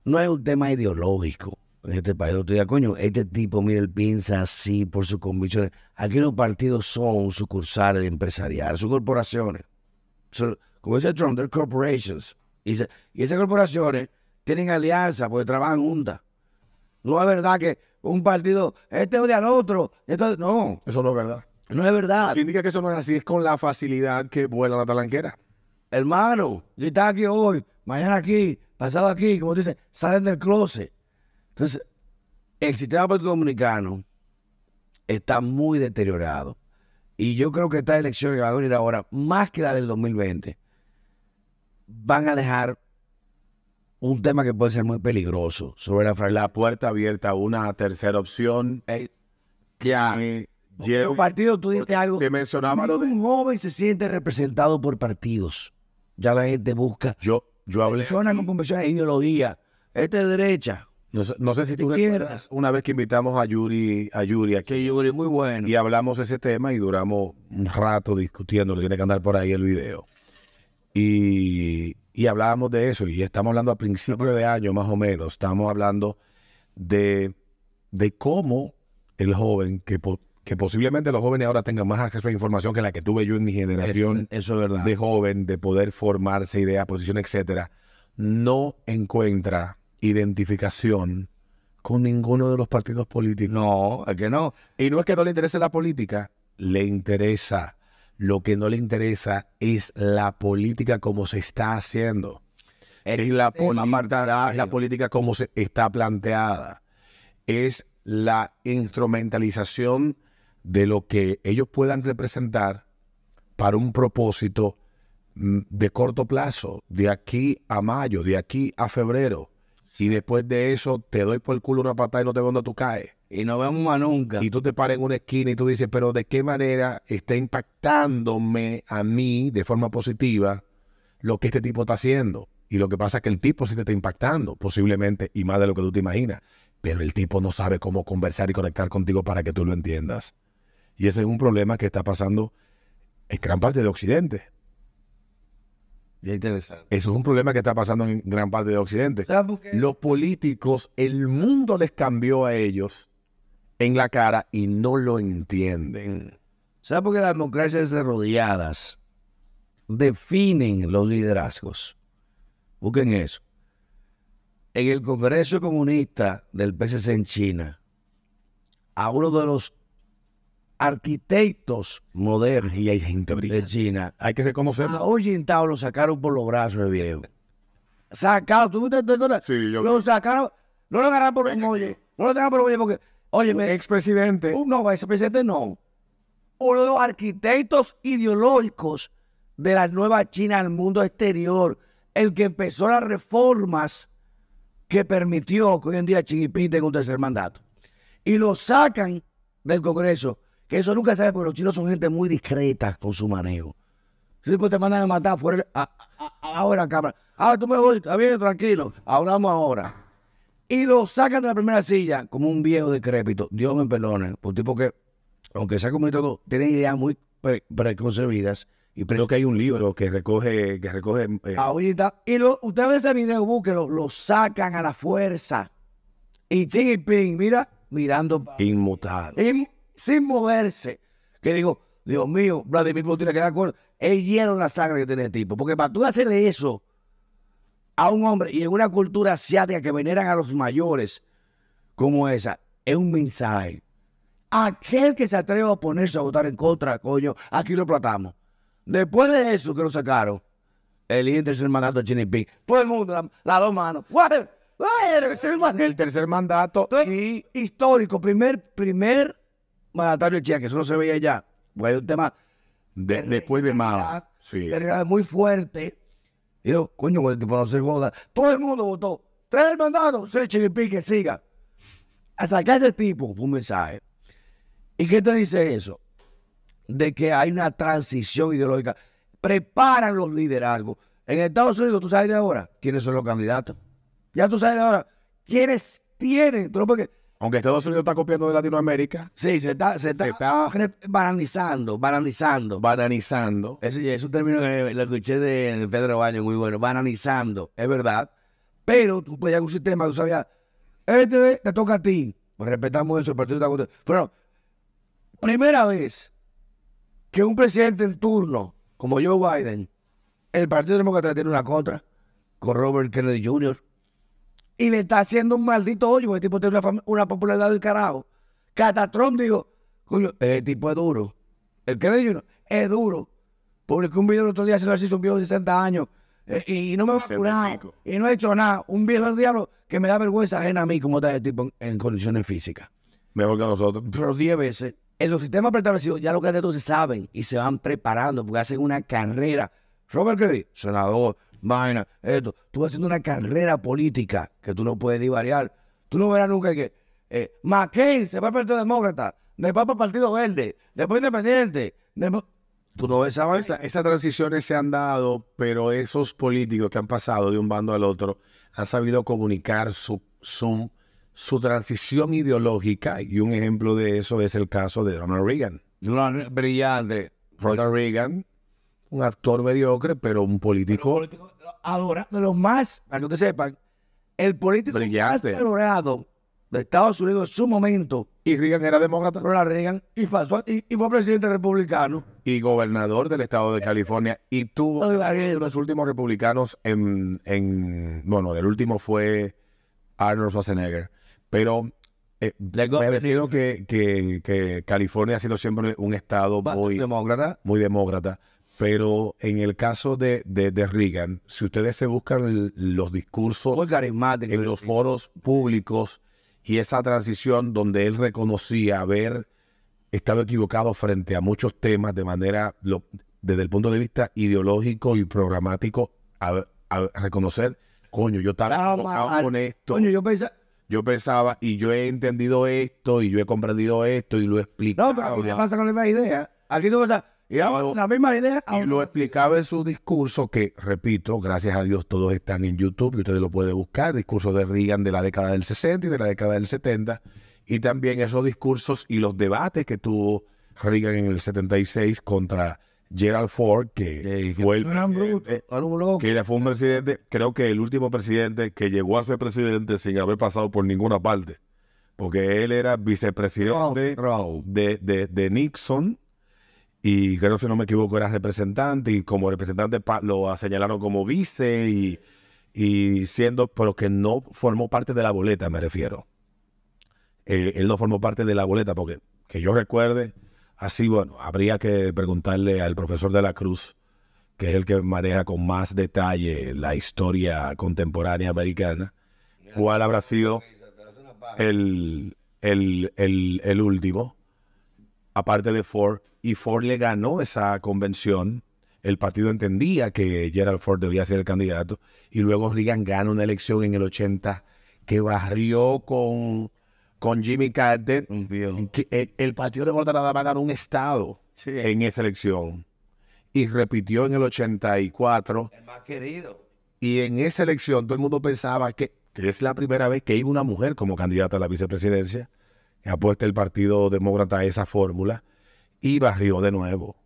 no es un tema ideológico en este país. Yo te digo, coño, este tipo, mira, él piensa así por sus convicciones. Aquí los partidos son sucursales empresariales, son corporaciones. Como dice Trump, they're corporations. Y, esas corporaciones tienen alianza porque trabajan juntas. No es verdad que un partido, este odia al otro. esto- no, Eso no es verdad. No es verdad. Indica que eso no es así es con la facilidad que vuela la talanquera. Hermano, yo estaba aquí hoy, mañana aquí, pasado aquí, como dice, salen del closet. Entonces, el sistema político dominicano está muy deteriorado. Y yo creo que esta elección que va a venir ahora, más que la del 2020, van a dejar un tema que puede ser muy peligroso sobre la. La puerta abierta a una tercera opción. ya. eh, Los partidos, tú dijiste algo. te mencionaba lo de- Un joven se siente representado por partidos. Ya la gente busca Yo, yo hablé. personas con convicciones de ideología. Este es derecha. No sé, no sé si tú Izquierda. recuerdas una vez que invitamos a Yuri, a Yuri aquí. Yo creo muy bueno. y hablamos ese tema y duramos un rato discutiendo, tiene que andar por ahí el video. Y, y hablábamos de eso, y estamos hablando a principios de año más o menos, estamos hablando de, de cómo el joven, que, que posiblemente los jóvenes ahora tengan más acceso a información que la que tuve yo en mi generación Eso es verdad. de joven, de poder formarse, ideas, posición, etcétera, no encuentra identificación con ninguno de los partidos políticos. No, es que no. Y no es que no le interese la política, le interesa. Lo que no le interesa es la política como se está haciendo. Es la, política, es la política como se está planteada. Es la instrumentalización de lo que ellos puedan representar para un propósito mm, de corto plazo, de aquí a mayo, de aquí a febrero. Y después de eso te doy por el culo una patada y no te veo donde tú caes Y no vemos más nunca. y tú te paras en una esquina y tú dices, pero ¿de qué manera está impactándome a mí de forma positiva lo que este tipo está haciendo? Y lo que pasa es que el tipo sí te está impactando, posiblemente, y más de lo que tú te imaginas. Pero el tipo no sabe cómo conversar y conectar contigo para que tú lo entiendas. Y ese es un problema que está pasando en gran parte de Occidente. Bien interesante. Eso es un problema que está pasando en gran parte de Occidente. ¿Sabes por qué? Los políticos, el mundo les cambió a ellos en la cara y no lo entienden. ¿Sabes por qué las democracias desarrolladas definen los liderazgos? Busquen eso. En el Congreso Comunista del PSC en China, a uno de los arquitectos modernos Y hay gente de brillante. China, Hay que reconocerlo. a Hu Jintao lo sacaron por los brazos de viejo. Sacado, ¿tú te acuerdas? Sí, yo- Lo sacaron, no lo agarraron por un hoyo, no lo sacaron por un hoyo porque, oye, me, Expresidente. Uh, no, vicepresidente no. Uno de los arquitectos ideológicos de la nueva China al mundo exterior, el que empezó las reformas que permitió que hoy en día Xi Jinping tenga un tercer mandato. Y lo sacan del Congreso, que eso nunca se sabe porque los chinos son gente muy discreta con su manejo. Si pues te mandan a matar fuera, a- a- ahora cámara. Ah, tú me voy, está bien, tranquilo, hablamos ahora. Y lo sacan de la primera silla como un viejo decrépito. Dios me perdone. Por un tipo que, aunque sea comunista, todo, tiene ideas muy pre- preconcebidas. Y Creo que hay un libro que recoge, que recoge eh, Ahorita. Y lo, usted ve ese video, búsquelo, lo sacan a la fuerza. Y Xi Jinping, mira, mirando inmutado. y sin moverse. Que digo, Dios mío, Vladimir Putin que dar acuerdo. Es hielo en la sangre que tiene el tipo. Porque para tú hacerle eso a un hombre y en una cultura asiática que veneran a los mayores como esa, es un mensaje. Aquel que se atreva a ponerse a votar en contra, coño, aquí lo platamos. Después de eso que lo sacaron, el del mandato de Jinping, todo el mundo, la- las dos manos. El mandato El tercer mandato y histórico, primer, primer mandatario de China, que eso no se veía ya. Fue un tema de- después de Mao. Sí. de muy fuerte. Y yo, coño, cuando el tipo no se joda. Todo el mundo votó. Trae el mandato, Xi Jinping que siga. A sacar ese tipo fue un mensaje. ¿Y qué te dice eso? De que hay una transición ideológica. Preparan los liderazgos. En Estados Unidos, tú sabes de ahora quiénes son los candidatos. Ya tú sabes de ahora quiénes tienen. Tú no puedes- Aunque Estados Unidos está copiando de Latinoamérica, Sí, se está, se está, Se está- banalizando, banalizando. bananizando. Ese, es un término que lo escuché de Pedro Baño, muy bueno, banalizando, es verdad. Pero tú podías un sistema, tú sabías, este te toca a ti. Pues respetamos eso, el partido está contigo. Pero, primera vez que un presidente en turno, como Joe Biden, el Partido Demócrata tiene una contra con Robert Kennedy Jr. Y le está haciendo un maldito hoyo, porque el tipo tiene una, una popularidad del carajo. Que Trump dijo, coño, el tipo es duro. El Kennedy Jr. es duro. Publicó un video el otro día, se lo hizo un viejo de 60 años. eh, y no me va a 60 y curar. pico. Y no he hecho nada. Un viejo del diablo que me da vergüenza ajena a mí, como está el tipo en, en condiciones físicas. Mejor que nosotros. Pero 10 veces. En los sistemas preestablecidos ya los candidatos se saben y se van preparando porque hacen una carrera. Robert Kennedy, senador, vaina, esto. Tú vas haciendo una carrera política que tú no puedes divariar. Tú no verás nunca que eh, McCain se va al Partido Demócrata, después para el Partido Verde, después Independiente. después- Tú no ves esa. Esa- esas transiciones se han dado, pero esos políticos que han pasado de un bando al otro han sabido comunicar su, su, su transición ideológica y un ejemplo de eso es el caso de Ronald Reagan. Una- Brillante. Ronald Reagan, un actor mediocre, pero un político político adorado, de los más, para que ustedes sepan, el político Brillante. más adorado de Estados Unidos en su momento, y Reagan era demócrata Ronald Reagan, y, pasó- y, y fue presidente republicano. y gobernador del estado de California y tuvo los últimos republicanos en, en bueno, el último fue Arnold Schwarzenegger, pero eh, me refiero que, que, que California ha sido siempre un estado muy, demócrata. muy demócrata, pero en el caso de, de, de Reagan, si ustedes se buscan el- los discursos en los foros públicos y esa transición donde él reconocía haber estado equivocado frente a muchos temas de manera, lo- desde el punto de vista ideológico y programático, a, a reconocer, coño, yo estaba equivocado con esto, Coño, yo pensaba, yo pensaba y yo he entendido esto y yo he comprendido esto y lo he explicado. no, pero aquí se pasa con la misma idea. Aquí tú pensas, y la misma idea. Y lo explicaba en su discurso, que repito, gracias a Dios todos están en YouTube y ustedes lo pueden buscar, discursos de Reagan de la década del 60 y de la década del 70, y también esos discursos y los debates que tuvo Reagan en el 76 contra Gerald Ford, que fue el presidente, que era- fue un presidente, creo que el último presidente que llegó a ser presidente sin haber pasado por ninguna parte, porque él era vicepresidente de, de- de Nixon y creo si no me equivoco era representante y como representante lo señalaron como vice y, y siendo, pero que no formó parte de la boleta, me refiero. Eh, él no formó parte de la boleta porque que yo recuerde, así bueno, habría que preguntarle al profesor de la Cruz, que es el que maneja con más detalle la historia contemporánea americana, cuál habrá sido el, el, el, el último, aparte de Ford, y Ford le ganó esa convención. El partido entendía que Gerald Ford debía ser el candidato, y luego Reagan gana una elección en el 80 que barrió con, con Jimmy Carter. Que el, el Partido Demócrata nada más ganó un estado Sí. en esa elección. Y repitió en el 84. El más querido. Y en esa elección todo el mundo pensaba que, que es la primera vez que iba una mujer como candidata a la vicepresidencia, apuesta el Partido Demócrata a esa fórmula, y barrió de nuevo.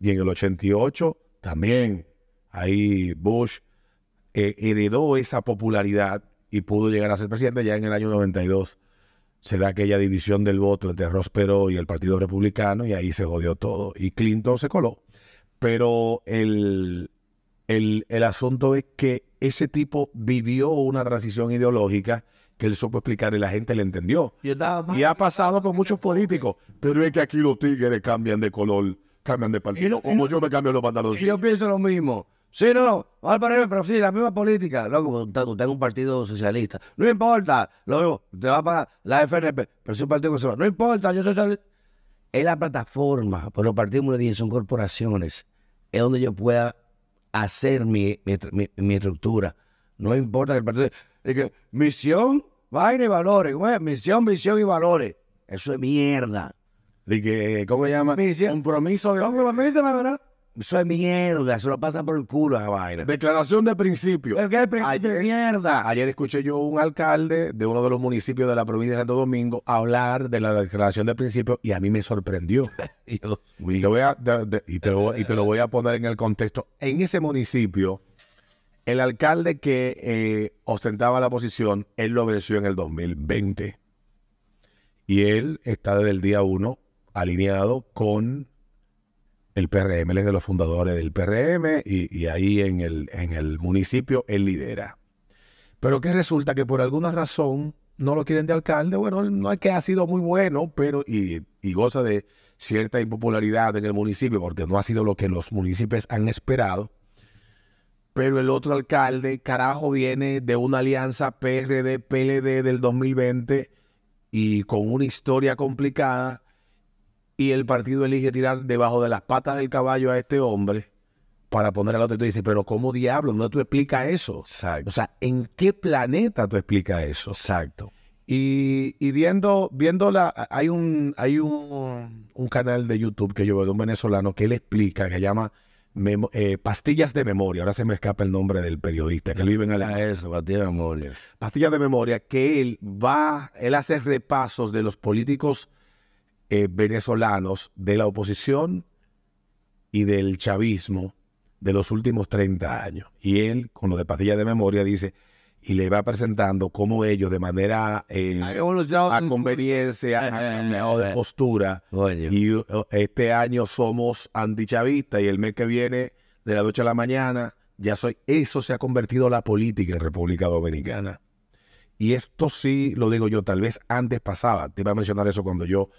Y en el 88 también, ahí Bush eh, heredó esa popularidad y pudo llegar a ser presidente ya en el año 92. Se da aquella división del voto entre Ross Perot y el Partido Republicano y ahí se jodió todo. Y Clinton se coló. Pero el, el, el asunto es que ese tipo vivió una transición ideológica que él supo explicar y la gente le entendió. Y ha pasado con muchos políticos. Pero es que aquí los tigres cambian de color, cambian de partido. no- Como no- yo me cambio los pantalones. yo pienso lo mismo. Sí, no, no, al parecer, pero sí, la misma política. Loco, usted, es un partido socialista. No importa, mismo, usted va a pagar la FNP, pero es un partido conservador. No importa, yo soy socialista. Es la plataforma, pero los partidos como dije, son corporaciones. Es donde yo pueda hacer mi, mi, mi- mi estructura. No importa que el partido. Es que misión, vaina y valores. ¿cómo es? Misión, visión y valores. Eso es mierda. de que, ¿cómo se llama? Misión. Compromiso de Eso es mierda, eso lo pasan por el culo esa vaina. declaración de principio. ¿Pero qué principio de Ayer- mierda? Ayer escuché yo un alcalde de uno de los municipios de la provincia de Santo Domingo hablar de la declaración de principio y a mí me sorprendió. Dios Te voy a- de- de- y, te lo, y te lo voy a poner en el contexto. En ese municipio, el alcalde que eh, ostentaba la posición, él lo venció en el 2020. Y él está desde el día uno alineado con el PRM. Él es de los fundadores del PRM y, y ahí en el, en el municipio él lidera. Pero que resulta que por alguna razón no lo quieren de alcalde. Bueno, no es que ha sido muy bueno, pero y, y goza de cierta impopularidad en el municipio porque no ha sido lo que los municipios han esperado. Pero el otro alcalde, carajo, viene de una alianza PRD-PLD del 2020 y con una historia complicada. Y el partido elige tirar debajo de las patas del caballo a este hombre para poner al otro. Y tú dices, pero ¿cómo diablos? ¿No tú explicas eso? Exacto. O sea, ¿en qué planeta tú explicas eso? Exacto. Y, y viendo, viendo la, hay un, hay un, un canal de YouTube que yo veo de un venezolano que él explica, que se llama eh, Pastillas de Memoria. Ahora se me escapa el nombre del periodista que él vive en Alemania. eso, batida de memoria. Pastillas de Memoria, que él va, él hace repasos de los políticos eh, venezolanos de la oposición y del chavismo de los últimos 30 años. Y él, con lo de Pastillas de Memoria, dice, y le va presentando cómo ellos de manera eh, evolucionado a conveniencia, han cambiado de postura. Y uh, este año somos antichavistas y el mes que viene, de la noche a la mañana, ya soy. Eso se ha convertido en la política en República Dominicana. Y esto sí lo digo yo, tal vez antes pasaba. Te iba a mencionar eso cuando yo,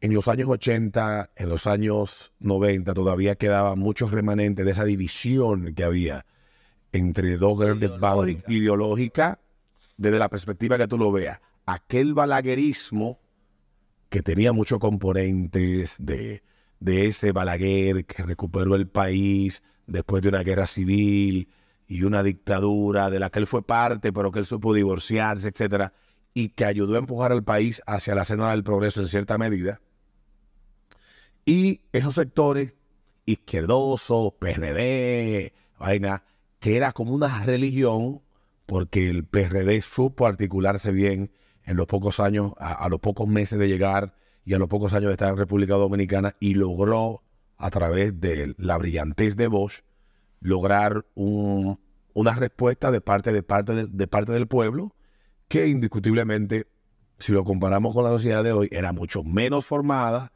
en los años 80, en los años 90, todavía quedaba muchos remanentes de esa división que había entre dos grandes bandos ideológica, desde la perspectiva que tú lo veas. Aquel balaguerismo que tenía muchos componentes de, de ese Balaguer que recuperó el país después de una guerra civil y una dictadura de la que él fue parte, pero que él supo divorciarse, etcétera, y que ayudó a empujar al país hacia la senda del progreso en cierta medida. Y esos sectores izquierdosos, PRD, vaina, que era como una religión, porque el PRD supo articularse bien en los pocos años, a, los pocos meses de llegar y a los pocos años de estar en República Dominicana y logró, a través de la brillantez de Bosch, lograr un- una respuesta de parte, de, parte de parte del pueblo que indiscutiblemente, si lo comparamos con la sociedad de hoy, era mucho menos formada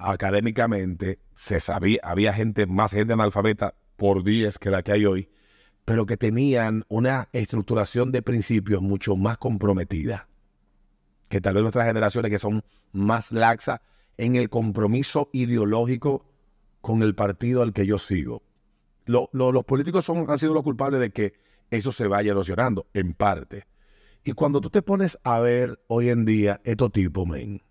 académicamente, se sabía, había gente, más gente analfabeta por 10 que la que hay hoy, pero que tenían una estructuración de principios mucho más comprometida que tal vez nuestras generaciones que son más laxas en el compromiso ideológico con el partido al que yo sigo. Lo- lo- los políticos han sido los culpables de que eso se vaya erosionando, en parte. Y cuando tú te pones a ver hoy en día estos tipos, men,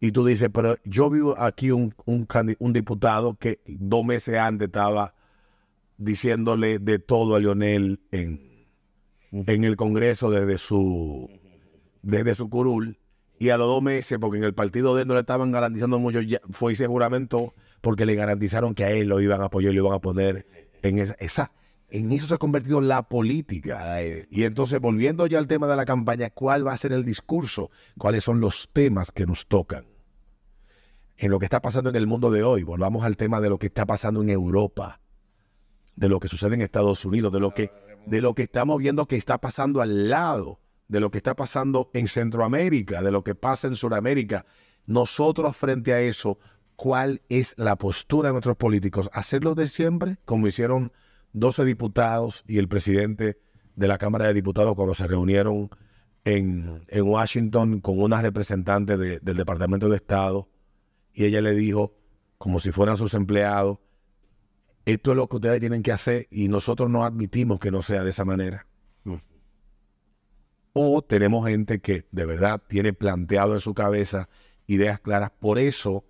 y tú dices, pero yo vi aquí un, un diputado que dos meses antes estaba diciéndole de todo a Lionel en, en el Congreso desde su, desde su curul. Y a los dos meses, porque en el partido de él no le estaban garantizando mucho, ya fue y se juramentó porque le garantizaron que a él lo iban a apoyar y lo iban a poner en esa, esa en eso se ha convertido la política. Y entonces, volviendo ya al tema de la campaña, ¿cuál va a ser el discurso? ¿Cuáles son los temas que nos tocan? En lo que está pasando en el mundo de hoy, volvamos al tema de lo que está pasando en Europa, de lo que sucede en Estados Unidos, de lo que, de lo que estamos viendo que está pasando al lado, de lo que está pasando en Centroamérica, de lo que pasa en Sudamérica. Nosotros frente a eso, ¿cuál es la postura de nuestros políticos? ¿Hacerlo de siempre, como hicieron 12 diputados y el presidente de la Cámara de Diputados cuando se reunieron en, en Washington con una representante de- del Departamento de Estado y ella le dijo, como si fueran sus empleados, esto es lo que ustedes tienen que hacer y nosotros no admitimos que no sea de esa manera. O tenemos gente que de verdad tiene planteado en su cabeza ideas claras. Por eso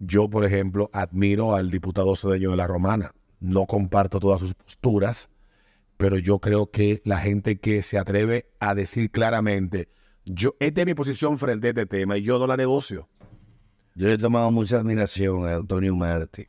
yo, por ejemplo, admiro al diputado Cedeño de la Romana. No comparto todas sus posturas, pero yo creo que la gente que se atreve a decir claramente, yo, esta es mi posición frente a este tema y yo no la negocio. Yo le he tomado mucha admiración a Antonio Martí,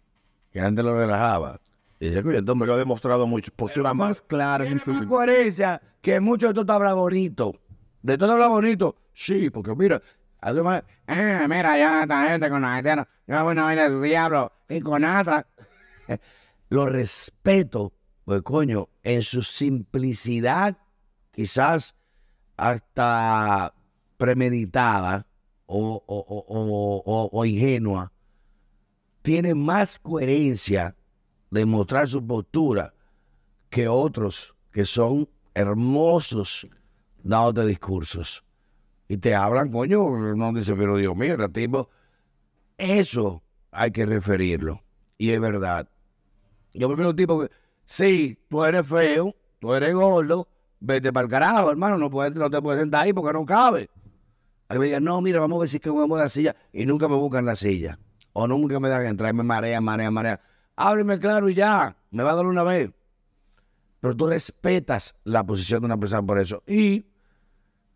que antes lo relajaba. Esto me Pero ha demostrado mucho, postura más clara. en Tiene más coherencia que mucho de todo habla bonito. De todo habla bonito. Sí, porque mira, además, eh, mira, ya esta gente con la haitiana, yo voy a vaina del diablo y con otra. Lo respeto, pues coño, en su simplicidad, quizás hasta premeditada o- o- o- o ingenua, tiene más coherencia de mostrar su postura que otros que son hermosos dándote discursos. Y te hablan, coño, no dice, pero Dios mío, este tipo. Eso hay que referirlo. Y es verdad. Yo prefiero un tipo que, sí, tú eres feo, tú eres gordo, vete para el carajo, hermano, no, puedes, no te puedes sentar ahí porque no cabe. A que me digan, no, mira, vamos a ver si es que vamos a la silla. Y nunca me buscan la silla. O nunca me dan entrar y me marea, marea, marea. Hábleme claro y ya. Me va a dar una vez. Pero tú respetas la posición de una persona por eso. Y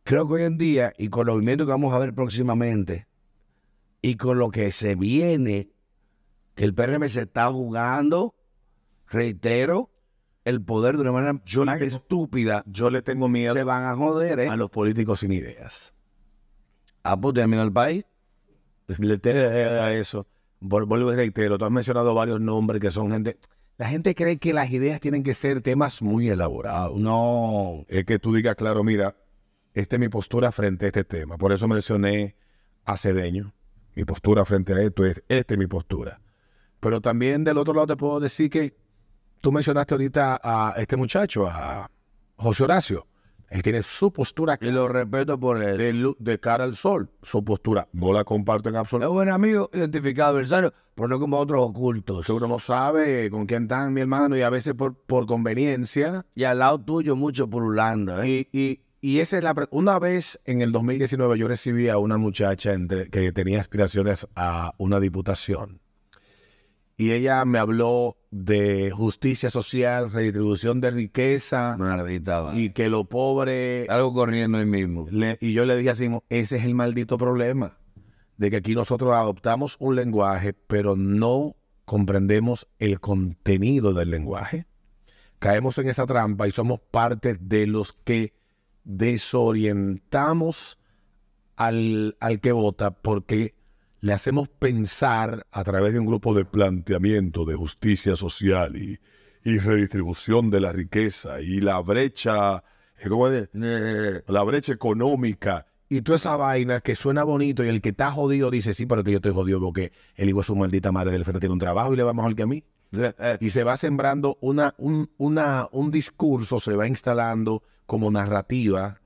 creo que hoy en día, y con los movimientos que vamos a ver próximamente, y con lo que se viene, que el PRM se está jugando, reitero, el poder de una manera Yo tan estúpida, Yo le tengo miedo se van a joder, ¿eh? a los políticos sin ideas. Ah, pues, ¿tiene miedo al país? Le tengo miedo a eso. Vuelvo y reitero, tú has mencionado varios nombres que son gente... La gente cree que las ideas tienen que ser temas muy elaborados. No. Es que tú digas, claro, mira, esta es mi postura frente a este tema. Por eso mencioné a Cedeño. Mi postura frente a esto es, esta es mi postura. Pero también del otro lado te puedo decir que tú mencionaste ahorita a este muchacho, a José Horacio. Él tiene su postura Y lo respeto por eso. de, de cara al sol. Su postura no la comparto en Es absoluto. buen amigo, identificado adversario, pero no como otros ocultos. Uno no sabe con quién están, mi hermano, y a veces por, por conveniencia. Y al lado tuyo mucho pululando, ¿eh? Y, y, y esa es la... pre- Una vez en el 2019 yo recibí a una muchacha entre, que tenía aspiraciones a una diputación. Y ella me habló de justicia social, redistribución de riqueza Maldita y que lo pobre... Algo corriendo ahí mismo. Le- y yo le dije así, ese es el maldito problema, de que aquí nosotros adoptamos un lenguaje, pero no comprendemos el contenido del lenguaje. Caemos en esa trampa y somos parte de los que desorientamos al, al que vota porque le hacemos pensar a través de un grupo de planteamiento de justicia social y, y redistribución de la riqueza y la brecha, eh, ¿cómo es? Eh, la brecha económica y toda esa vaina que suena bonito y el que está jodido dice, sí, pero que yo estoy jodido porque el hijo de su maldita madre del frente tiene un trabajo y le va mejor que a mí. Y se va sembrando una, un, una, un discurso, se va instalando como narrativa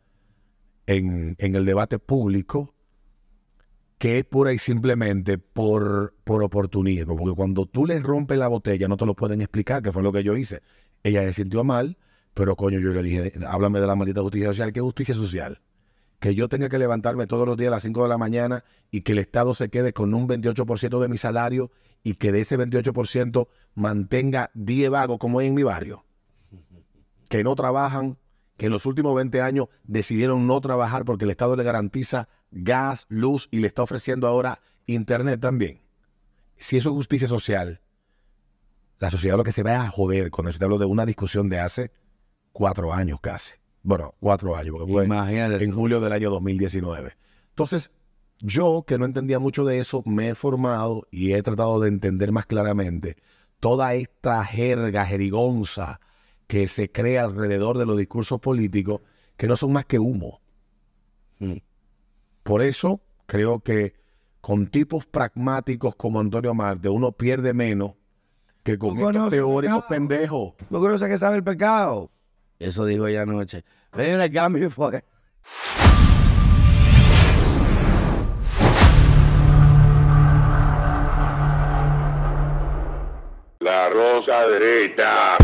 en, en el debate público que es pura y simplemente por, por oportunismo, porque cuando tú le rompes la botella no te lo pueden explicar, que fue lo que yo hice. Ella se sintió mal, pero coño, yo le dije, háblame de la maldita justicia social. ¿Qué justicia social? Que yo tenga que levantarme todos los días a las 5 de la mañana y que el Estado se quede con un 28% de mi salario y que de ese 28% mantenga 10 vagos como hay en mi barrio, que no trabajan, que en los últimos 20 años decidieron no trabajar porque el Estado le garantiza gas, luz y le está ofreciendo ahora internet también. Si eso es justicia social, la sociedad lo que se va a joder con eso. Te hablo de una discusión de hace cuatro años casi. Bueno, cuatro años, porque fue Imagínate. en julio del año 2019. Entonces, yo que no entendía mucho de eso, me he formado y he tratado de entender más claramente toda esta jerga, jerigonza que se crea alrededor de los discursos políticos, que no son más que humo. Mm. Por eso creo que con tipos pragmáticos como Antonio Marte, uno pierde menos que con estos teóricos pendejos. ¿Tú conoces que sabe el pecado? Eso dijo ella anoche. Ven el cambio y fue. La rosa derecha.